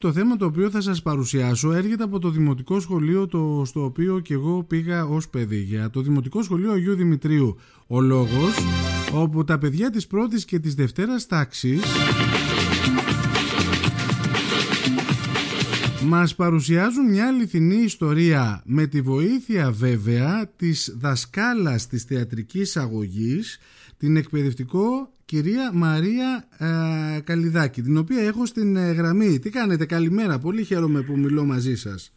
Το θέμα το οποίο θα σας παρουσιάσω έρχεται από το Δημοτικό Σχολείο το, στο οποίο και εγώ πήγα ως παιδί. Για το Δημοτικό Σχολείο Αγίου Δημητρίου. Ο λόγος όπου τα παιδιά της πρώτης και της δευτέρας τάξης μας παρουσιάζουν μια αληθινή ιστορία με τη βοήθεια βέβαια της δασκάλας της θεατρικής αγωγής την εκπαιδευτικό κυρία Μαρία ε, Καλιδάκη, την οποία έχω στην ε, γραμμή. Τι κάνετε, καλημέρα, πολύ χαίρομαι που μιλώ μαζί σας.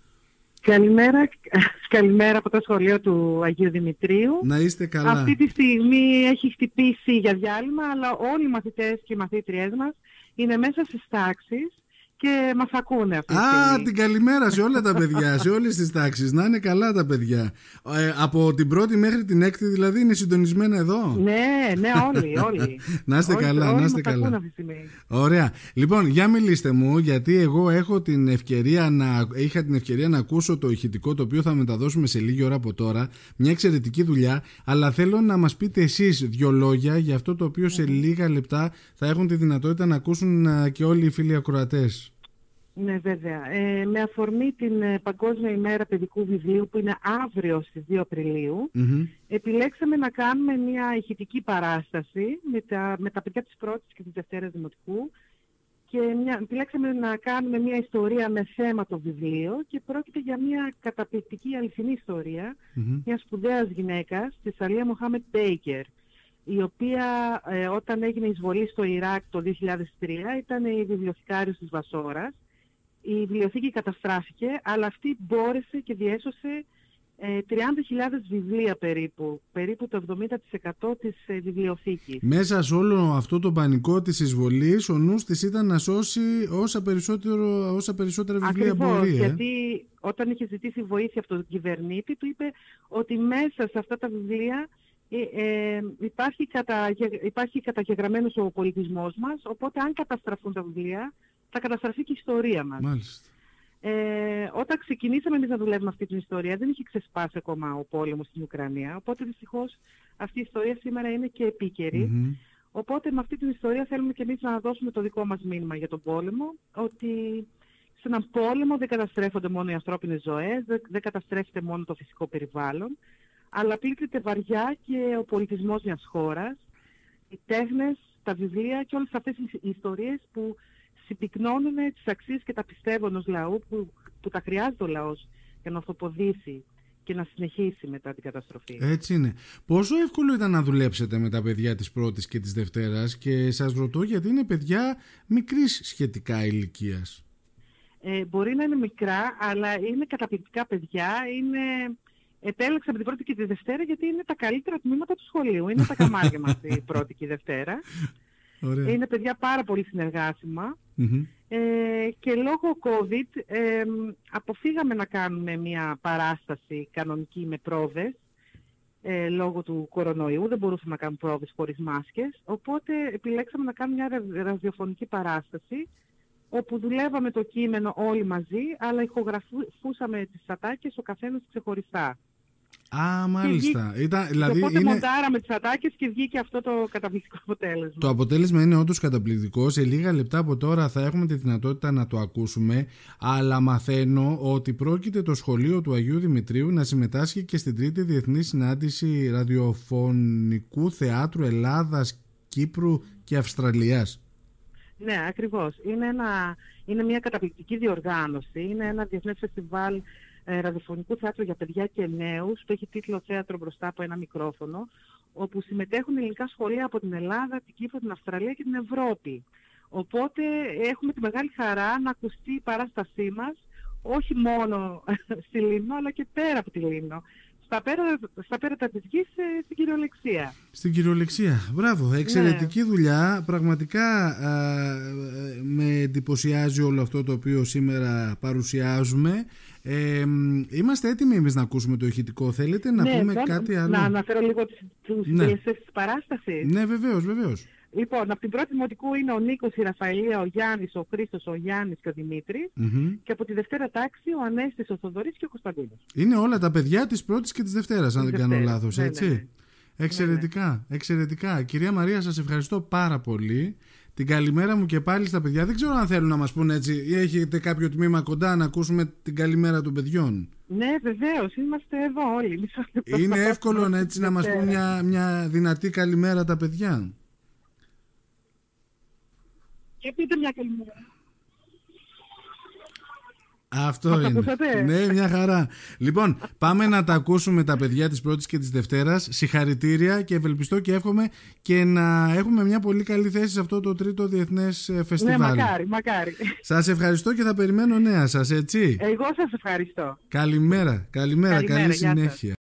Καλημέρα, καλημέρα από το σχολείο του Αγίου Δημητρίου. Να είστε καλά. Αυτή τη στιγμή έχει χτυπήσει για διάλειμμα, αλλά όλοι οι μαθητές και οι μαθήτριές μας είναι μέσα στις τάξεις και μας ακούνε αυτή τη Α, την καλημέρα σε όλα τα παιδιά, σε όλες τις τάξεις. Να είναι καλά τα παιδιά. Ε, από την πρώτη μέχρι την έκτη δηλαδή είναι συντονισμένα εδώ; Ναι, ναι, όλοι, όλοι. να είστε καλά, να είστε καλά. Αυτή τη Ωραία. Λοιπόν, για μιλήστε μου, γιατί εγώ έχω την ευκαιρία να, είχα την ευκαιρία να ακούσω το ηχητικό το οποίο θα μεταδώσουμε σε λίγη ώρα από τώρα. Μια εξαιρετική δουλειά, αλλά θέλω να μας πείτε εσείς δύο λόγια για αυτό το οποίο σε λίγα λεπτά θα έχουν τη δυνατότητα να ακούσουν ε, και όλοι οι φίλοι ακροατές. Ναι, βέβαια. Ε, με αφορμή την ε, Παγκόσμια ημέρα παιδικού βιβλίου που είναι αύριο στις 2 απριλιου επιλέξαμε να κάνουμε μια ηχητική παράσταση με τα, με τα παιδιά της πρώτης και της δευτέρας δημοτικού και μια, επιλέξαμε να κάνουμε μια ιστορία με θέμα το βιβλίο και πρόκειται για μια καταπληκτική αληθινή ιστορία mm-hmm. μιας σπουδαίας γυναίκας, της Αλία Μοχάμετ Μπέικερ η οποία ε, όταν έγινε εισβολή στο Ιράκ το 2003 ήταν η βιβλιοθηκάριος της Βασόρας η βιβλιοθήκη καταστράφηκε, αλλά αυτή μπόρεσε και διέσωσε 30.000 ε, βιβλία περίπου, περίπου το 70% της ε, βιβλιοθήκης. Μέσα σε όλο αυτό το πανικό της εισβολής, ο νους της ήταν να σώσει όσα, περισσότερο, όσα περισσότερα βιβλία Ακριβώς, μπορεί. Ε; γιατί όταν είχε ζητήσει βοήθεια από τον κυβερνήτη, του είπε ότι μέσα σε αυτά τα βιβλία ε, υπάρχει, κατα, υπάρχει καταγεγραμμένος ο πολιτισμός μας, οπότε αν καταστραφούν τα βιβλία, θα καταστραφεί και η ιστορία μας. Μάλιστα. Ε, όταν ξεκινήσαμε εμείς να δουλεύουμε αυτή την ιστορία, δεν είχε ξεσπάσει ακόμα ο πόλεμος στην Ουκρανία, οπότε δυστυχώς αυτή η ιστορία σήμερα είναι και επικαιρη Οπότε με αυτή την ιστορία θέλουμε και εμείς να δώσουμε το δικό μας μήνυμα για τον πόλεμο, ότι σε έναν πόλεμο δεν καταστρέφονται μόνο οι ανθρώπινες ζωές, δεν καταστρέφεται μόνο το φυσικό περιβάλλον, αλλά πλήττεται βαριά και ο πολιτισμός μιας χώρας, οι τέχνες, τα βιβλία και όλες αυτές οι ιστορίες που συμπυκνώνουν τις αξίες και τα πιστεύω λαού που, που τα χρειάζεται ο λαός για να αυτοποδήσει και να συνεχίσει μετά την καταστροφή. Έτσι είναι. Πόσο εύκολο ήταν να δουλέψετε με τα παιδιά της πρώτης και της δευτέρας και σας ρωτώ γιατί είναι παιδιά μικρής σχετικά ηλικίας; Ε, μπορεί να είναι μικρά, αλλά είναι καταπληκτικά παιδιά. Είναι... Επέλεξα με την πρώτη και τη Δευτέρα γιατί είναι τα καλύτερα τμήματα του σχολείου. Είναι τα καμάρια μας η πρώτη και η Δευτέρα. Είναι παιδιά πάρα πολύ ε, και λόγω COVID ε, αποφύγαμε να κάνουμε μια παράσταση κανονική με πρόβες ε, λόγω του κορονοϊού. Δεν μπορούσαμε να κάνουμε πρόβες χωρίς μάσκες. Οπότε επιλέξαμε να κάνουμε μια ραδιοφωνική παράσταση όπου δουλεύαμε το κείμενο όλοι μαζί, αλλά ηχογραφούσαμε τις ατάκες ο καθένας ξεχωριστά. Α, μάλιστα. Και Ήταν, δηλαδή οπότε είναι... μοντάραμε τις ατάκες και βγήκε αυτό το καταπληκτικό αποτέλεσμα. Το αποτέλεσμα είναι όντως καταπληκτικό. Σε λίγα λεπτά από τώρα θα έχουμε τη δυνατότητα να το ακούσουμε. Αλλά μαθαίνω ότι πρόκειται το σχολείο του Αγίου Δημητρίου να συμμετάσχει και στην τρίτη διεθνή συνάντηση ραδιοφωνικού θεάτρου Ελλάδας, Κύπρου και Αυστραλίας. Ναι, ακριβώς. Είναι, ένα, είναι μια καταπληκτική διοργάνωση. Είναι ένα διεθνές φεστιβάλ ε, ραδιοφωνικού θέατρου για παιδιά και νέους που έχει τίτλο «Θέατρο μπροστά από ένα μικρόφωνο» όπου συμμετέχουν ελληνικά σχολεία από την Ελλάδα, την Κύπρο, την Αυστραλία και την Ευρώπη. Οπότε έχουμε τη μεγάλη χαρά να ακουστεί η παράστασή μας όχι μόνο στη Λίμνο αλλά και πέρα από τη Λίμνο στα, πέρα, στα πέρατα της γης ε, στην κυριολεξία. Στην κυριολεξία. Μπράβο. Εξαιρετική ναι. δουλειά. Πραγματικά ε, με εντυπωσιάζει όλο αυτό το οποίο σήμερα παρουσιάζουμε. Ε, είμαστε έτοιμοι εμείς να ακούσουμε το ηχητικό. Θέλετε να ναι, πούμε κάτι άλλο; Να αναφέρω λίγο τους ναι. της παράστασης. Ναι, βεβαίως, βεβαίως. Λοιπόν, από την πρώτη δημοτικού είναι ο Νίκος, η Ραφαηλία, ο Γιάννης, ο Χρήστος, ο Γιάννης και ο δημητρη Και από τη Δευτέρα τάξη ο Ανέστης, ο Θοδωρής και ο Κωνσταντίνος. Είναι όλα τα παιδιά της πρώτης και της Δευτέρας, αν δεν κάνω λάθος, ναι, έτσι; Ναι, ναι. Εξαιρετικά, εξαιρετικά. Κυρία Μαρία, σας ευχαριστώ πάρα πολύ. Την καλημέρα μου και πάλι στα παιδιά. Δεν ξέρω αν θέλουν να μας πούνε έτσι ή έχετε κάποιο τμήμα κοντά να ακούσουμε την καλημέρα των παιδιών. Ναι, βεβαίως, είμαστε εδώ όλοι. Είναι εύκολο να, έτσι, να μας πούν μια, μια δυνατή καλημέρα τα παιδιά. Και πείτε μια καλημέρα. Αυτό είναι. Ναι, μια χαρά. Λοιπόν, πάμε να τα ακούσουμε τα παιδιά της πρώτης και της Δευτέρας. Συγχαρητήρια και ευελπιστώ και εύχομαι και να έχουμε μια πολύ καλή θέση σε αυτό το τρίτο διεθνές ε, φεστιβάλ. Ναι, μακάρι, μακάρι. Σας ευχαριστώ και θα περιμένω νέα σας, έτσι; Εγώ σας ευχαριστώ. Καλημέρα, καλημέρα, καλημέρα καλή συνέχεια.